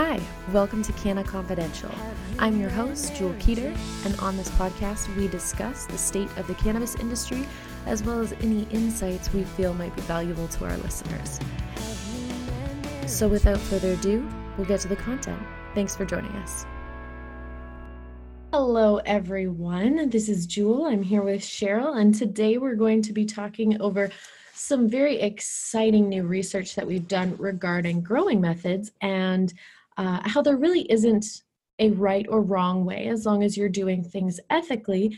Hi, welcome to Canna Confidential. I'm your host, Jewel Peter, and on this podcast, we discuss the state of the cannabis industry as well as any insights we feel might be valuable to our listeners. So, without further ado, we'll get to the content. Thanks for joining us. Hello, everyone. This is Jewel. I'm here with Cheryl, and today we're going to be talking over some very exciting new research that we've done regarding growing methods and uh, how there really isn't a right or wrong way as long as you're doing things ethically.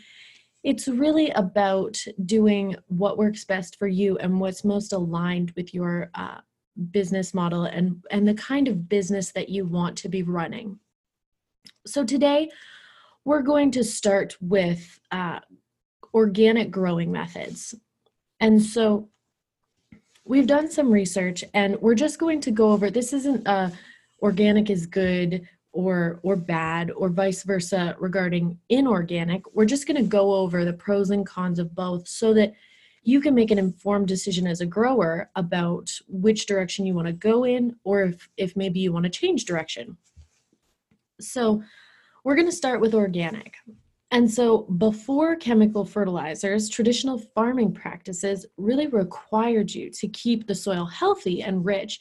It's really about doing what works best for you and what's most aligned with your uh, business model and, and the kind of business that you want to be running. So, today we're going to start with uh, organic growing methods. And so, we've done some research and we're just going to go over this isn't a organic is good or or bad or vice versa regarding inorganic we're just going to go over the pros and cons of both so that you can make an informed decision as a grower about which direction you want to go in or if if maybe you want to change direction. So we're going to start with organic. And so before chemical fertilizers traditional farming practices really required you to keep the soil healthy and rich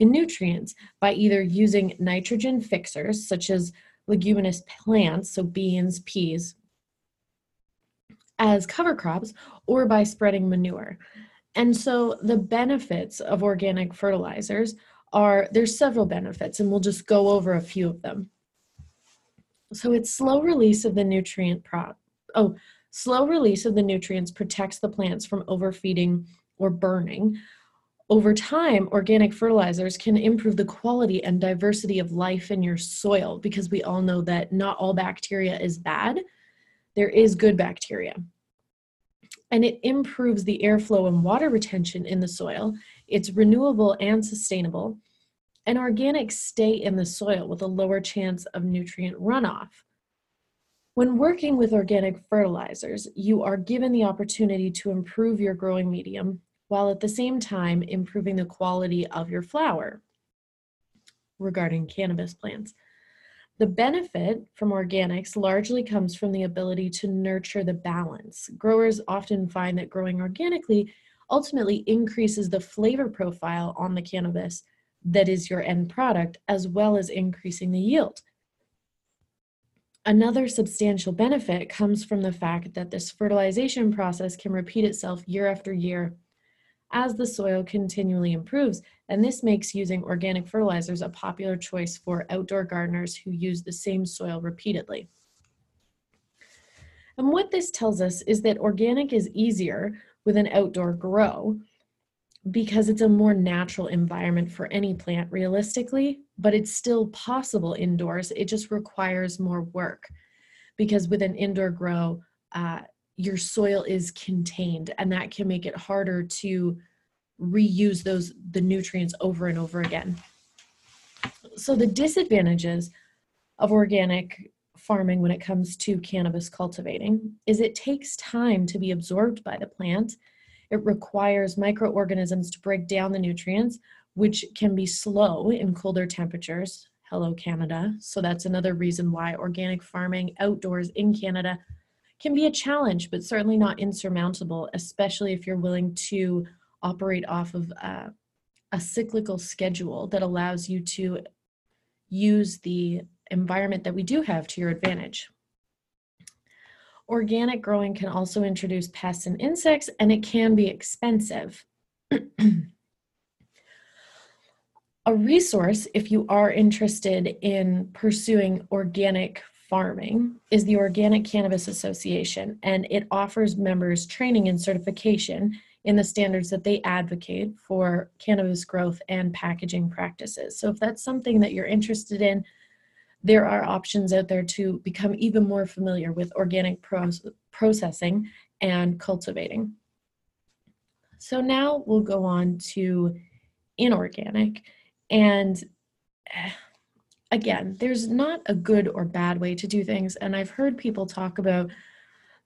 in nutrients by either using nitrogen fixers such as leguminous plants, so beans, peas, as cover crops or by spreading manure. And so the benefits of organic fertilizers are there's several benefits and we'll just go over a few of them. So it's slow release of the nutrient pro oh, slow release of the nutrients protects the plants from overfeeding or burning, over time, organic fertilizers can improve the quality and diversity of life in your soil because we all know that not all bacteria is bad. There is good bacteria. And it improves the airflow and water retention in the soil. It's renewable and sustainable. And organics stay in the soil with a lower chance of nutrient runoff. When working with organic fertilizers, you are given the opportunity to improve your growing medium while at the same time improving the quality of your flower regarding cannabis plants. The benefit from organics largely comes from the ability to nurture the balance. Growers often find that growing organically ultimately increases the flavor profile on the cannabis that is your end product, as well as increasing the yield. Another substantial benefit comes from the fact that this fertilization process can repeat itself year after year as the soil continually improves, and this makes using organic fertilizers a popular choice for outdoor gardeners who use the same soil repeatedly. And what this tells us is that organic is easier with an outdoor grow because it's a more natural environment for any plant realistically, but it's still possible indoors. It just requires more work because with an indoor grow, uh, your soil is contained and that can make it harder to reuse those the nutrients over and over again. So the disadvantages of organic farming when it comes to cannabis cultivating is it takes time to be absorbed by the plant. It requires microorganisms to break down the nutrients which can be slow in colder temperatures. Hello canada. So that's another reason why organic farming outdoors in canada can be a challenge, but certainly not insurmountable, especially if you're willing to operate off of a, a cyclical schedule that allows you to use the environment that we do have to your advantage. Organic growing can also introduce pests and insects, and it can be expensive. a resource, if you are interested in pursuing organic farming is the Organic Cannabis Association, and it offers members training and certification in the standards that they advocate for cannabis growth and packaging practices. So, if that's something that you're interested in, there are options out there to become even more familiar with organic processing and cultivating. So, now we'll go on to inorganic. And eh, again, there's not a good or bad way to do things. And I've heard people talk about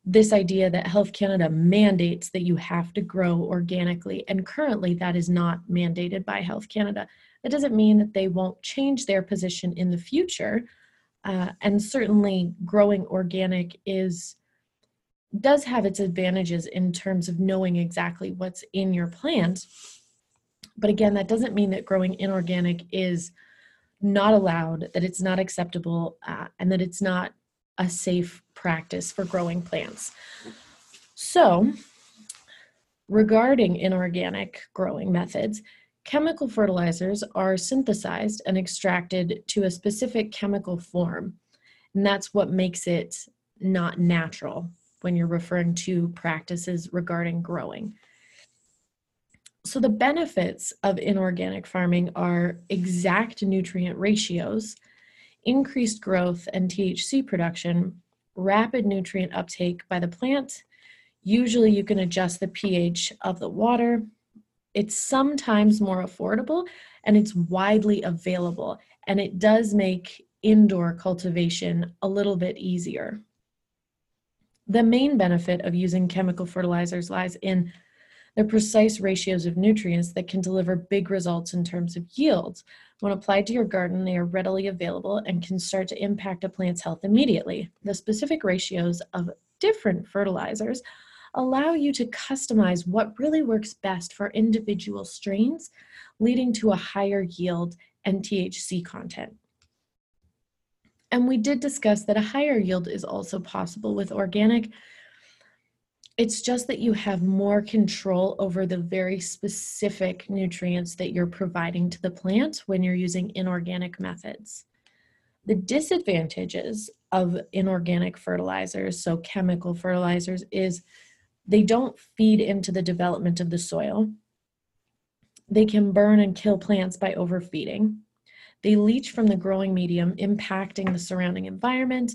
this idea that Health Canada mandates that you have to grow organically, and currently that is not mandated by Health Canada. That doesn't mean that they won't change their position in the future. Uh, and certainly, growing organic is does have its advantages in terms of knowing exactly what's in your plant. But again, that doesn't mean that growing inorganic is not allowed, that it's not acceptable, uh, and that it's not a safe practice for growing plants. So, regarding inorganic growing methods, chemical fertilizers are synthesized and extracted to a specific chemical form. And that's what makes it not natural when you're referring to practices regarding growing. So, the benefits of inorganic farming are exact nutrient ratios, increased growth and THC production, rapid nutrient uptake by the plant. Usually, you can adjust the pH of the water. It's sometimes more affordable and it's widely available, and it does make indoor cultivation a little bit easier. The main benefit of using chemical fertilizers lies in the precise ratios of nutrients that can deliver big results in terms of yields. When applied to your garden, they are readily available and can start to impact a plant's health immediately. The specific ratios of different fertilizers allow you to customize what really works best for individual strains, leading to a higher yield and THC content. And we did discuss that a higher yield is also possible with organic. It's just that you have more control over the very specific nutrients that you're providing to the plant when you're using inorganic methods. The disadvantages of inorganic fertilizers, so chemical fertilizers, is they don't feed into the development of the soil. They can burn and kill plants by overfeeding. They leach from the growing medium, impacting the surrounding environment.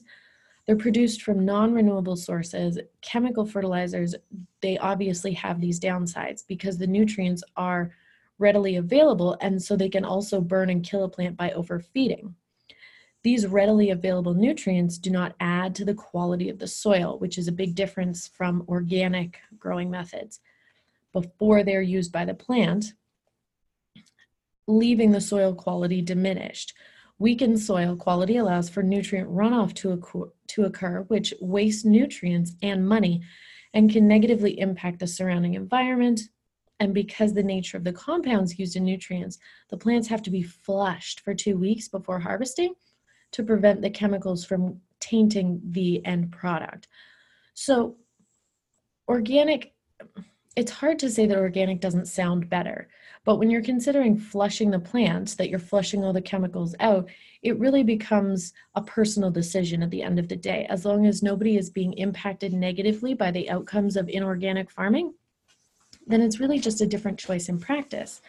They're produced from non renewable sources. Chemical fertilizers, they obviously have these downsides because the nutrients are readily available, and so they can also burn and kill a plant by overfeeding. These readily available nutrients do not add to the quality of the soil, which is a big difference from organic growing methods. Before they're used by the plant, leaving the soil quality diminished. Weakened soil quality allows for nutrient runoff to occur, to occur, which wastes nutrients and money and can negatively impact the surrounding environment. And because the nature of the compounds used in nutrients, the plants have to be flushed for two weeks before harvesting to prevent the chemicals from tainting the end product. So, organic, it's hard to say that organic doesn't sound better but when you're considering flushing the plant, that you're flushing all the chemicals out, it really becomes a personal decision at the end of the day. As long as nobody is being impacted negatively by the outcomes of inorganic farming, then it's really just a different choice in practice.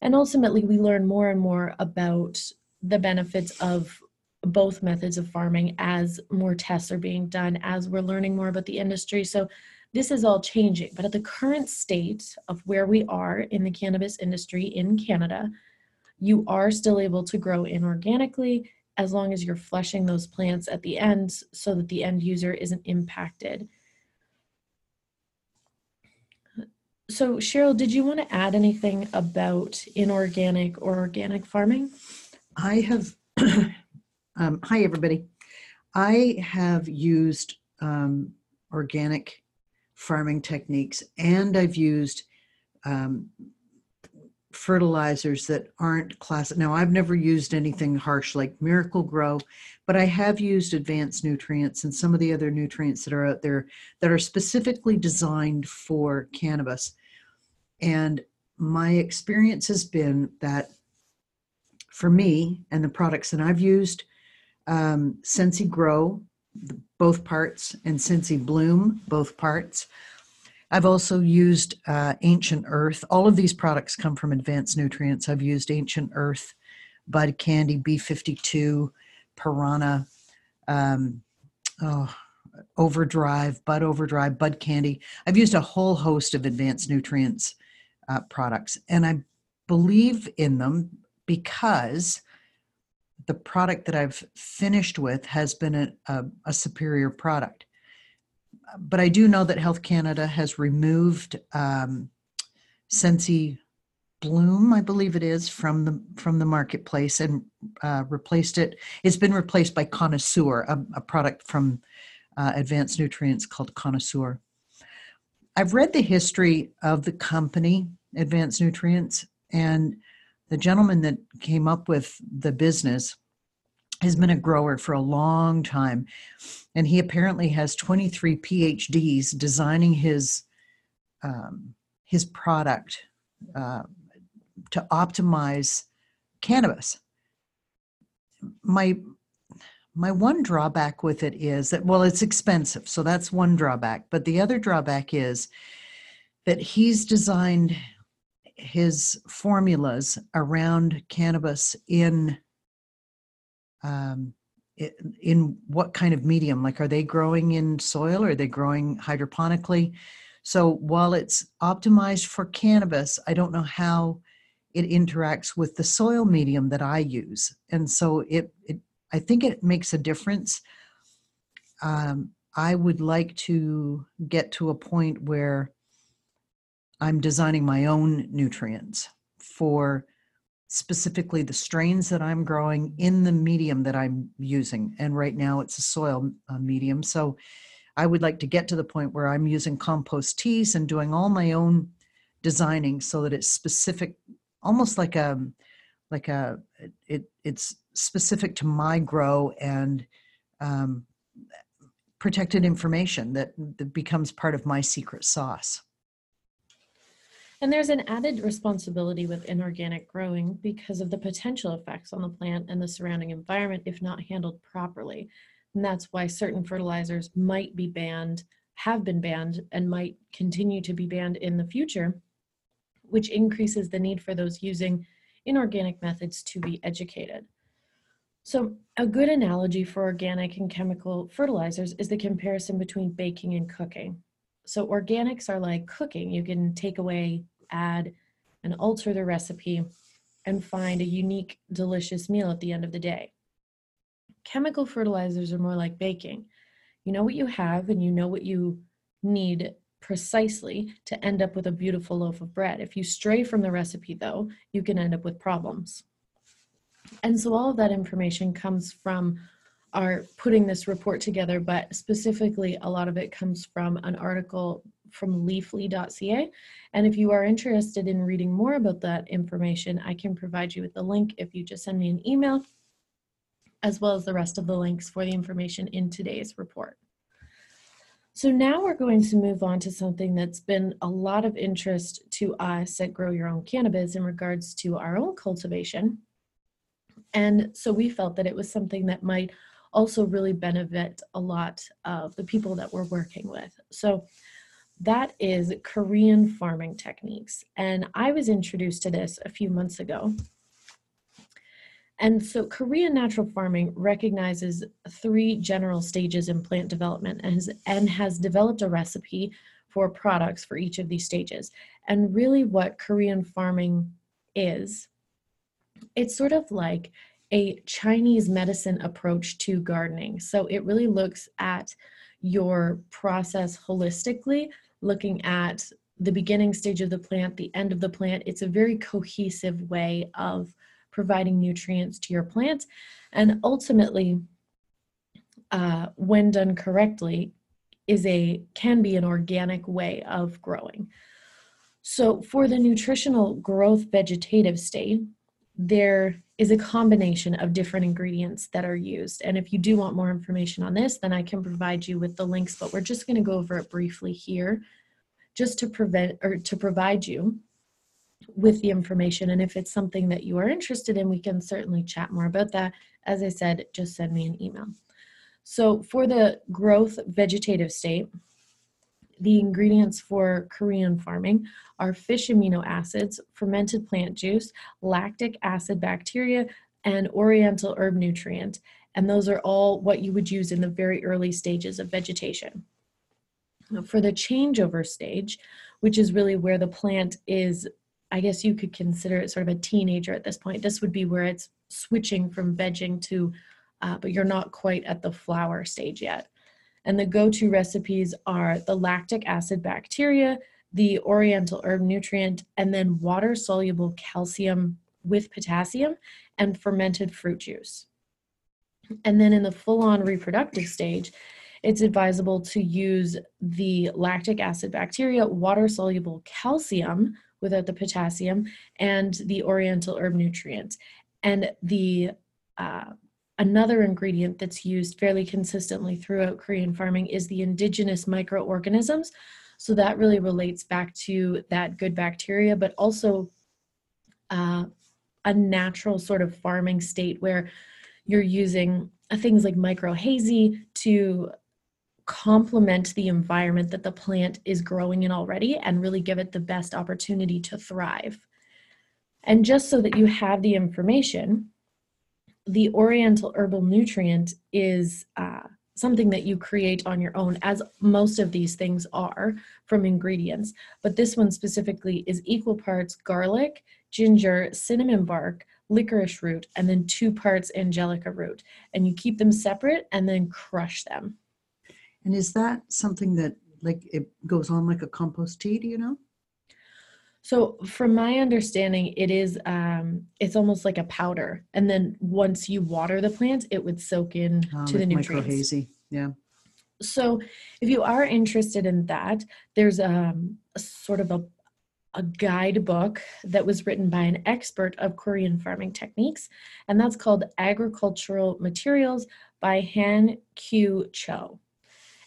And ultimately, we learn more and more about the benefits of both methods of farming as more tests are being done, as we're learning more about the industry. So this is all changing, but at the current state of where we are in the cannabis industry in Canada, you are still able to grow inorganically as long as you're flushing those plants at the end so that the end user isn't impacted. So, Cheryl, did you want to add anything about inorganic or organic farming? I have, um, hi everybody. I have used um, organic farming techniques, and I've used um, fertilizers that aren't classic. Now, I've never used anything harsh like Miracle-Gro, but I have used advanced nutrients and some of the other nutrients that are out there that are specifically designed for cannabis. And my experience has been that for me and the products that I've used, um, Sensi Grow both parts, and Sensi Bloom, both parts. I've also used uh, Ancient Earth. All of these products come from Advanced Nutrients. I've used Ancient Earth, Bud Candy, B52, Piranha, um, oh, Overdrive, Bud Overdrive, Bud Candy. I've used a whole host of Advanced Nutrients uh, products, and I believe in them because the product that I've finished with has been a, a, a superior product. but I do know that Health Canada has removed um, Sensi Bloom, I believe it is, from the from the marketplace and uh, replaced it. It's been replaced by Connoisseur, a, a product from uh, Advanced Nutrients called Connoisseur. I've read the history of the company Advanced Nutrients, and the gentleman that came up with the business has been a grower for a long time. And he apparently has 23 PhDs designing his, um, his product uh, to optimize cannabis. My, my one drawback with it is that, well, it's expensive. So that's one drawback. But the other drawback is that he's designed his formulas around cannabis in um, in what kind of medium? Like are they growing in soil? Or are they growing hydroponically? So while it's optimized for cannabis i don't know how it interacts with the soil medium that i use. And so it, it i think it makes a difference. Um, i would like to get to a point where I'm designing my own nutrients for specifically the strains that I'm growing in the medium that I'm using. And right now it's a soil uh, medium. So I would like to get to the point where I'm using compost teas and doing all my own designing so that it's specific, almost like a, like a, it, it's specific to my grow and um, protected information that, that becomes part of my secret sauce. And there's an added responsibility with inorganic growing because of the potential effects on the plant and the surrounding environment if not handled properly. And that's why certain fertilizers might be banned, have been banned, and might continue to be banned in the future, which increases the need for those using inorganic methods to be educated. So, a good analogy for organic and chemical fertilizers is the comparison between baking and cooking. So, organics are like cooking. You can take away add and alter the recipe and find a unique, delicious meal at the end of the day. Chemical fertilizers are more like baking. You know what you have and you know what you need precisely to end up with a beautiful loaf of bread. If you stray from the recipe, though, you can end up with problems. And so all of that information comes from our putting this report together, but specifically, a lot of it comes from an article from leafly.ca. And if you are interested in reading more about that information, I can provide you with the link if you just send me an email, as well as the rest of the links for the information in today's report. So now we're going to move on to something that's been a lot of interest to us at Grow Your Own Cannabis in regards to our own cultivation. And so we felt that it was something that might also really benefit a lot of the people that we're working with. So that is Korean farming techniques. And I was introduced to this a few months ago. And so Korean natural farming recognizes three general stages in plant development and has, and has developed a recipe for products for each of these stages. And really what Korean farming is, it's sort of like a Chinese medicine approach to gardening. So it really looks at your process holistically looking at the beginning stage of the plant, the end of the plant. It's a very cohesive way of providing nutrients to your plants. And ultimately, uh, when done correctly, is a can be an organic way of growing. So for the nutritional growth vegetative state, there is a combination of different ingredients that are used. And if you do want more information on this, then I can provide you with the links, but we're just going to go over it briefly here just to prevent or to provide you with the information. And if it's something that you are interested in, we can certainly chat more about that. As I said, just send me an email. So for the growth vegetative state, the ingredients for Korean farming are fish amino acids, fermented plant juice, lactic acid bacteria, and oriental herb nutrient. And those are all what you would use in the very early stages of vegetation. For the changeover stage, which is really where the plant is, I guess you could consider it sort of a teenager at this point. This would be where it's switching from vegging to, uh, but you're not quite at the flower stage yet. And the go to recipes are the lactic acid bacteria, the oriental herb nutrient, and then water soluble calcium with potassium and fermented fruit juice. And then in the full on reproductive stage, it's advisable to use the lactic acid bacteria, water soluble calcium without the potassium, and the oriental herb nutrient. And the uh, another ingredient that's used fairly consistently throughout Korean farming is the indigenous microorganisms. So that really relates back to that good bacteria, but also uh, a natural sort of farming state where you're using uh, things like mycorrhizae to complement the environment that the plant is growing in already and really give it the best opportunity to thrive. And just so that you have the information, the oriental herbal nutrient is uh, something that you create on your own, as most of these things are from ingredients. But this one specifically is equal parts garlic, ginger, cinnamon bark, licorice root, and then two parts angelica root. And you keep them separate and then crush them. And is that something that like it goes on like a compost tea? Do you know? So, from my understanding, it is um, it's almost like a powder, and then once you water the plant, it would soak in Uh, to the nutrients. mycorrhizae. Yeah. So, if you are interested in that, there's um, a sort of a a guidebook that was written by an expert of Korean farming techniques, and that's called Agricultural Materials by Han Kyu Cho.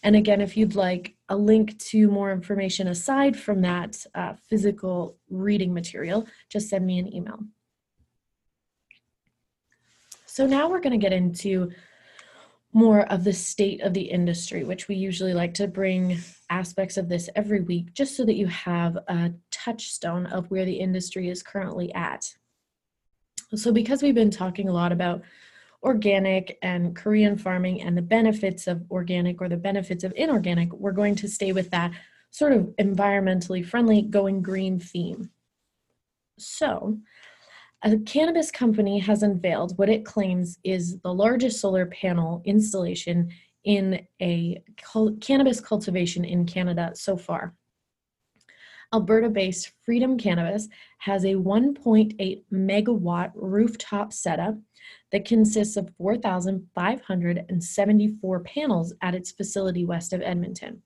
And again, if you'd like a link to more information aside from that uh, physical reading material, just send me an email. So now we're going to get into more of the state of the industry, which we usually like to bring aspects of this every week, just so that you have a touchstone of where the industry is currently at. So, because we've been talking a lot about organic and Korean farming and the benefits of organic or the benefits of inorganic, we're going to stay with that sort of environmentally friendly, going green theme. So, a cannabis company has unveiled what it claims is the largest solar panel installation in a cul- cannabis cultivation in Canada so far. Alberta based Freedom Cannabis has a 1.8 megawatt rooftop setup that consists of 4,574 panels at its facility west of Edmonton.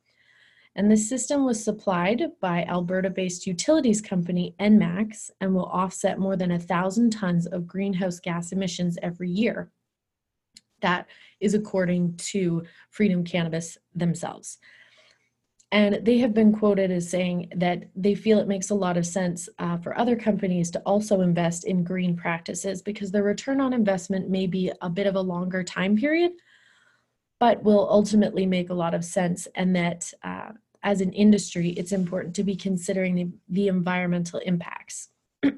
And the system was supplied by Alberta based utilities company ENMAX and will offset more than a thousand tons of greenhouse gas emissions every year. That is according to Freedom Cannabis themselves. And they have been quoted as saying that they feel it makes a lot of sense uh, for other companies to also invest in green practices because the return on investment may be a bit of a longer time period, but will ultimately make a lot of sense. And that uh, as an industry, it's important to be considering the, the environmental impacts.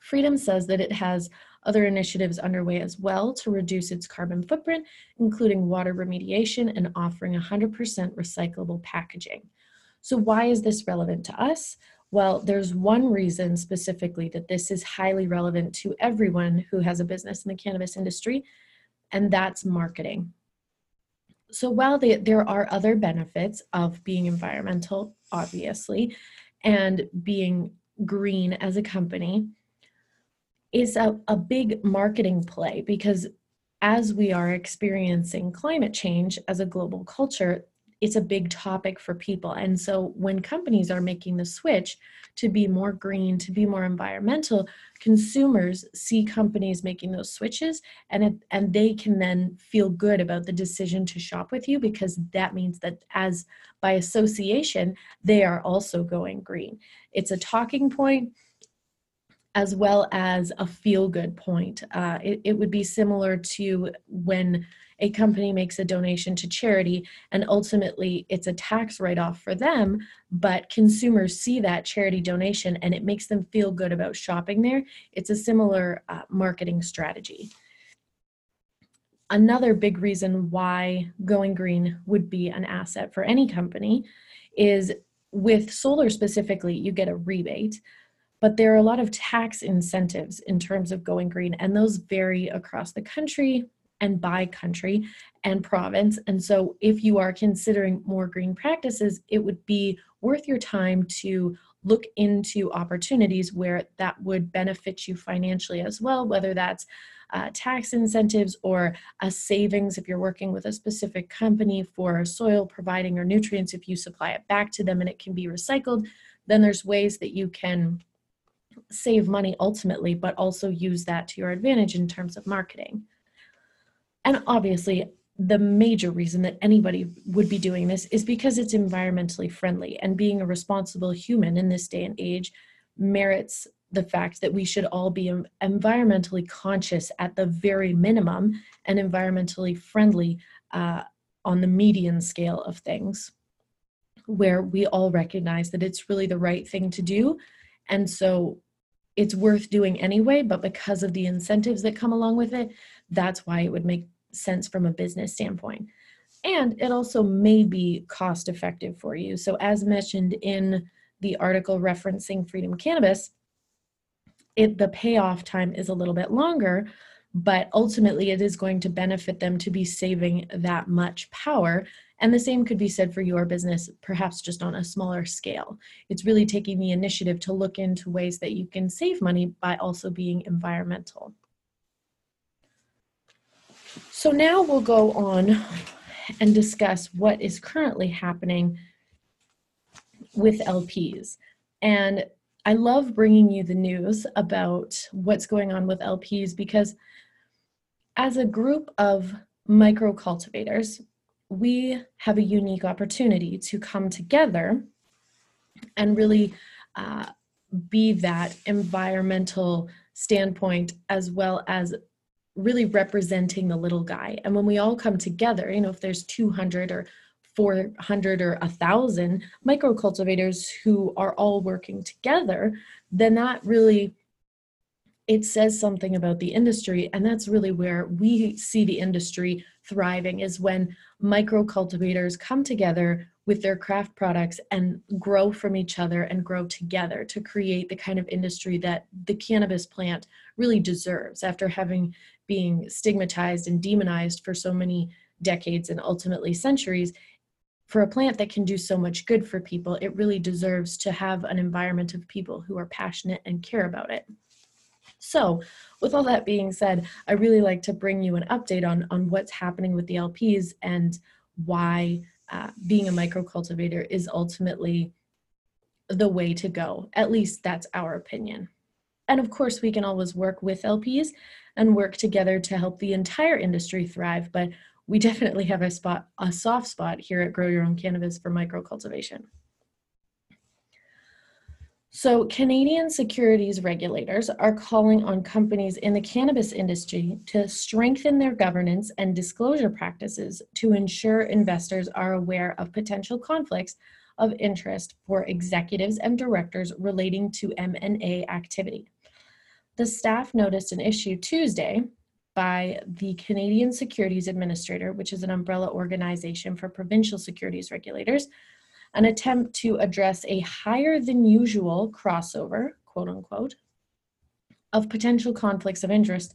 Freedom says that it has other initiatives underway as well to reduce its carbon footprint, including water remediation and offering 100% recyclable packaging. So, why is this relevant to us? Well, there's one reason specifically that this is highly relevant to everyone who has a business in the cannabis industry, and that's marketing. So, while they, there are other benefits of being environmental, obviously, and being green as a company, is a, a big marketing play because as we are experiencing climate change as a global culture, it's a big topic for people. And so when companies are making the switch to be more green, to be more environmental, consumers see companies making those switches and it, and they can then feel good about the decision to shop with you because that means that as by association they are also going green. It's a talking point as well as a feel good point. Uh, it, it would be similar to when a company makes a donation to charity and ultimately it's a tax write off for them, but consumers see that charity donation and it makes them feel good about shopping there. It's a similar uh, marketing strategy. Another big reason why going green would be an asset for any company is with solar specifically, you get a rebate but there are a lot of tax incentives in terms of going green, and those vary across the country and by country and province. And so, if you are considering more green practices, it would be worth your time to look into opportunities where that would benefit you financially as well, whether that's uh, tax incentives or a savings if you're working with a specific company for soil providing or nutrients if you supply it back to them and it can be recycled then there's ways that you can save money ultimately but also use that to your advantage in terms of marketing and obviously the major reason that anybody would be doing this is because it's environmentally friendly and being a responsible human in this day and age merits the fact that we should all be environmentally conscious at the very minimum and environmentally friendly uh, on the median scale of things, where we all recognize that it's really the right thing to do. And so it's worth doing anyway, but because of the incentives that come along with it, that's why it would make sense from a business standpoint. And it also may be cost effective for you. So, as mentioned in the article referencing Freedom Cannabis, it the payoff time is a little bit longer but ultimately it is going to benefit them to be saving that much power and the same could be said for your business perhaps just on a smaller scale. It's really taking the initiative to look into ways that you can save money by also being environmental. So now we'll go on and discuss what is currently happening with LPs and I love bringing you the news about what's going on with LPs because as a group of micro cultivators, we have a unique opportunity to come together and really uh, be that environmental standpoint as well as really representing the little guy. And when we all come together, you know, if there's 200 or 400 or 1,000 microcultivators who are all working together, then that really it says something about the industry and that's really where we see the industry thriving is when micro cultivators come together with their craft products and grow from each other and grow together to create the kind of industry that the cannabis plant really deserves after having being stigmatized and demonized for so many decades and ultimately centuries for a plant that can do so much good for people, it really deserves to have an environment of people who are passionate and care about it. So, with all that being said, I really like to bring you an update on, on what's happening with the LPs and why uh, being a microcultivator is ultimately the way to go. At least that's our opinion. And of course, we can always work with LPs and work together to help the entire industry thrive. But we definitely have a spot, a soft spot here at Grow Your Own Cannabis for microcultivation. So, Canadian securities regulators are calling on companies in the cannabis industry to strengthen their governance and disclosure practices to ensure investors are aware of potential conflicts of interest for executives and directors relating to M&A activity. The staff noticed an issue Tuesday by the Canadian Securities Administrator, which is an umbrella organization for provincial securities regulators, an attempt to address a higher than usual crossover, quote unquote, of potential conflicts of interest,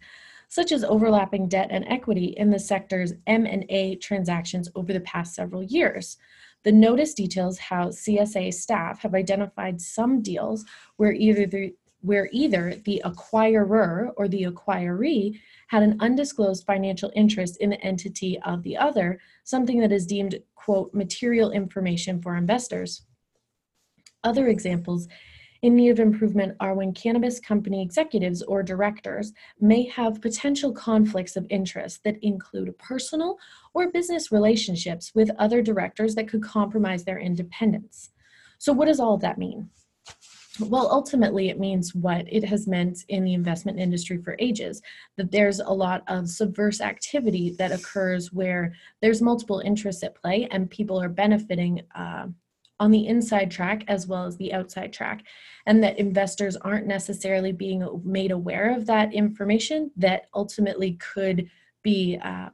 such as overlapping debt and equity in the sector's M&A transactions over the past several years. The notice details how CSA staff have identified some deals where either the where either the acquirer or the acquiree had an undisclosed financial interest in the entity of the other, something that is deemed, quote, material information for investors. Other examples in need of improvement are when cannabis company executives or directors may have potential conflicts of interest that include personal or business relationships with other directors that could compromise their independence. So, what does all of that mean? Well, ultimately, it means what it has meant in the investment industry for ages that there's a lot of subverse activity that occurs where there's multiple interests at play and people are benefiting uh, on the inside track as well as the outside track, and that investors aren't necessarily being made aware of that information that ultimately could be. Uh,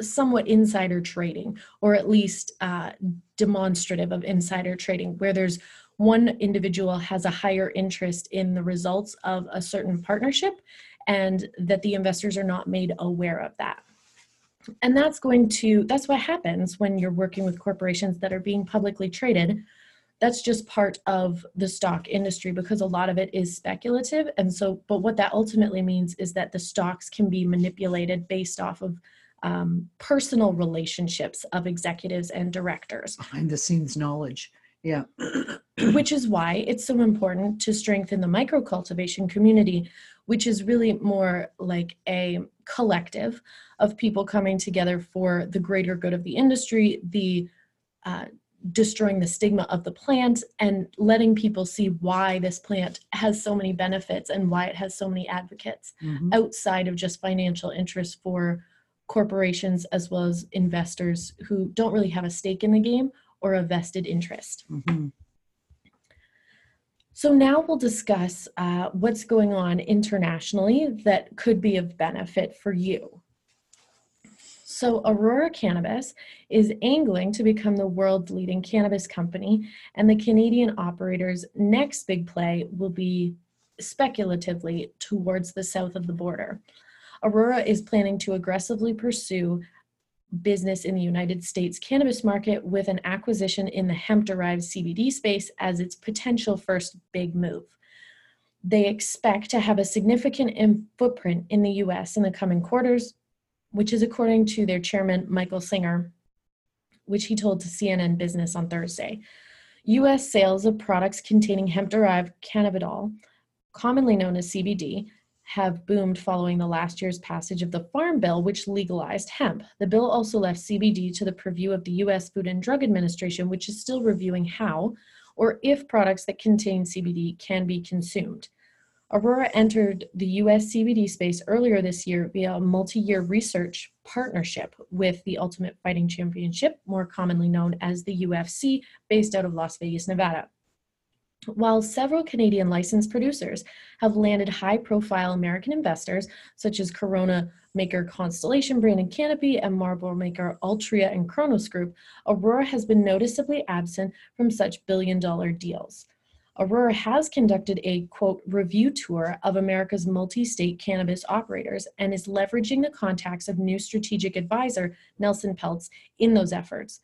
somewhat insider trading or at least uh, demonstrative of insider trading where there's one individual has a higher interest in the results of a certain partnership and that the investors are not made aware of that. And that's going to, that's what happens when you're working with corporations that are being publicly traded. That's just part of the stock industry because a lot of it is speculative. And so, but what that ultimately means is that the stocks can be manipulated based off of um, personal relationships of executives and directors. Behind the scenes knowledge. Yeah. which is why it's so important to strengthen the micro cultivation community, which is really more like a collective of people coming together for the greater good of the industry, the uh, destroying the stigma of the plant and letting people see why this plant has so many benefits and why it has so many advocates mm-hmm. outside of just financial interest for corporations as well as investors who don't really have a stake in the game or a vested interest. Mm-hmm. So now we'll discuss uh, what's going on internationally that could be of benefit for you. So Aurora Cannabis is angling to become the world's leading cannabis company, and the Canadian operator's next big play will be speculatively towards the south of the border. Aurora is planning to aggressively pursue business in the United States cannabis market with an acquisition in the hemp derived CBD space as its potential first big move. They expect to have a significant footprint in the US in the coming quarters, which is according to their chairman, Michael Singer, which he told to CNN Business on Thursday. US sales of products containing hemp derived cannabidiol, commonly known as CBD, have boomed following the last year's passage of the Farm Bill, which legalized hemp. The bill also left CBD to the purview of the U.S. Food and Drug Administration, which is still reviewing how or if products that contain CBD can be consumed. Aurora entered the US CBD space earlier this year via a multi year research partnership with the Ultimate Fighting Championship, more commonly known as the UFC, based out of Las Vegas, Nevada. While several Canadian licensed producers have landed high profile American investors, such as Corona maker Constellation Brand and Canopy and Marlboro maker Altria and Cronos Group, Aurora has been noticeably absent from such billion dollar deals. Aurora has conducted a quote review tour of America's multi state cannabis operators and is leveraging the contacts of new strategic advisor Nelson Peltz in those efforts.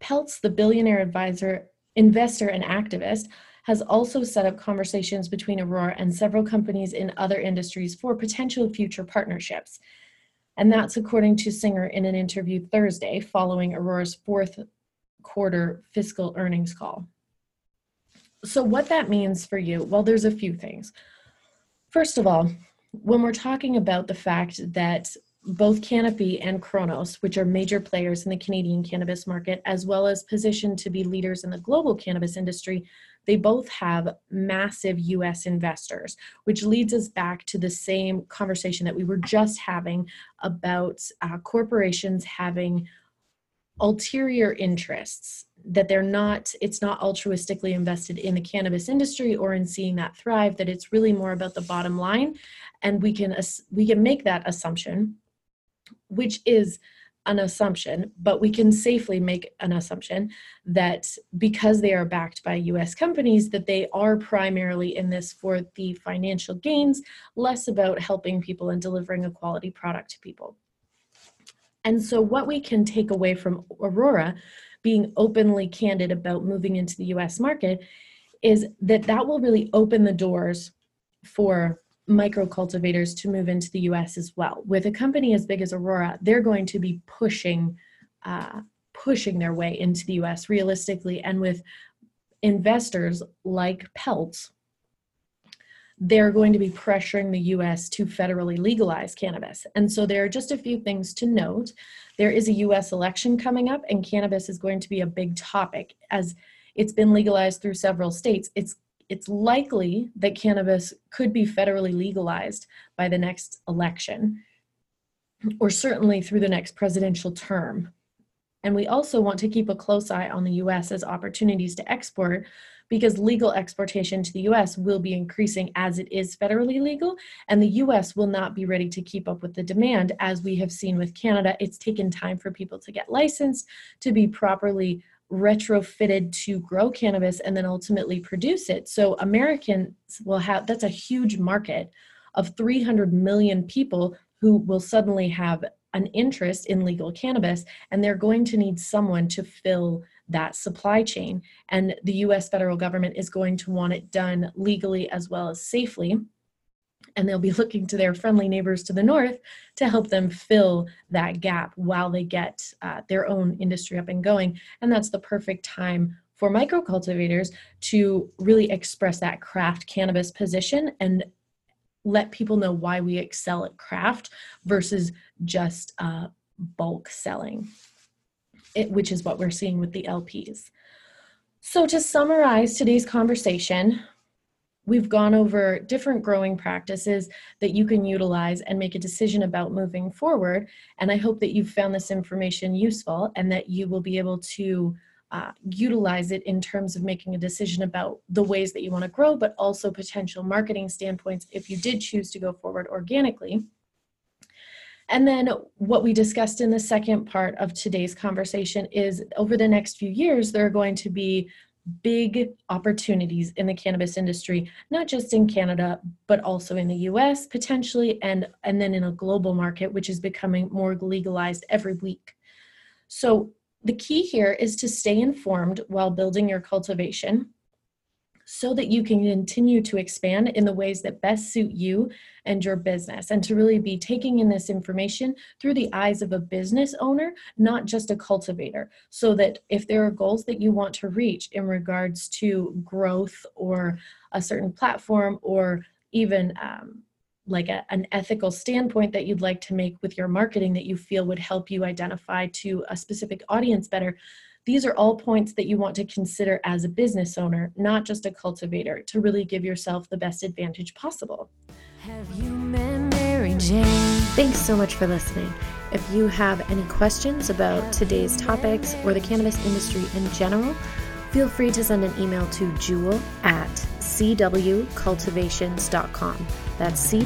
Peltz, the billionaire advisor investor and activist, has also set up conversations between Aurora and several companies in other industries for potential future partnerships. And that's according to Singer in an interview Thursday following Aurora's fourth quarter fiscal earnings call. So, what that means for you, well, there's a few things. First of all, when we're talking about the fact that both Canopy and Cronos, which are major players in the Canadian cannabis market, as well as positioned to be leaders in the global cannabis industry, they both have massive US investors, which leads us back to the same conversation that we were just having about uh, corporations having ulterior interests that they're not it's not altruistically invested in the cannabis industry or in seeing that thrive that it's really more about the bottom line. And we can we can make that assumption which is an assumption, but we can safely make an assumption that because they are backed by US companies, that they are primarily in this for the financial gains, less about helping people and delivering a quality product to people. And so, what we can take away from Aurora being openly candid about moving into the US market is that that will really open the doors for micro cultivators to move into the US as well. With a company as big as Aurora, they're going to be pushing uh, pushing their way into the US realistically. And with investors like Peltz, they're going to be pressuring the US to federally legalize cannabis. And so there are just a few things to note. There is a US election coming up, and cannabis is going to be a big topic as it's been legalized through several states. It's it's likely that cannabis could be federally legalized by the next election, or certainly through the next presidential term. And we also want to keep a close eye on the US as opportunities to export because legal exportation to the US will be increasing as it is federally legal, and the US will not be ready to keep up with the demand. As we have seen with Canada, it's taken time for people to get licensed, to be properly retrofitted to grow cannabis and then ultimately produce it. So Americans will have that's a huge market of 300 million people who will suddenly have an interest in legal cannabis and they're going to need someone to fill that supply chain. And the US federal government is going to want it done legally as well as safely. And they'll be looking to their friendly neighbors to the north to help them fill that gap while they get uh, their own industry up and going. And that's the perfect time for micro cultivators to really express that craft cannabis position and let people know why we excel at craft versus just uh, bulk selling, it, which is what we're seeing with the LPs. So, to summarize today's conversation, we've gone over different growing practices that you can utilize and make a decision about moving forward. And I hope that you've found this information useful and that you will be able to uh, utilize it in terms of making a decision about the ways that you want to grow, but also potential marketing standpoints if you did choose to go forward organically. And then what we discussed in the second part of today's conversation is over the next few years, there are going to be big opportunities in the cannabis industry, not just in Canada, but also in the US potentially, and, and then in a global market, which is becoming more legalized every week. So the key here is to stay informed while building your cultivation so that you can continue to expand in the ways that best suit you and your business and to really be taking in this information through the eyes of a business owner not just a cultivator so that if there are goals that you want to reach in regards to growth or a certain platform or even um, like a, an ethical standpoint that you'd like to make with your marketing that you feel would help you identify to a specific audience better these are all points that you want to consider as a business owner not just a cultivator to really give yourself the best advantage possible. Have you met mary jane? Thanks so much for listening. If you have any questions about today's topics or the cannabis industry in general feel free to send an email to jewel at cwcultivations.com. That's C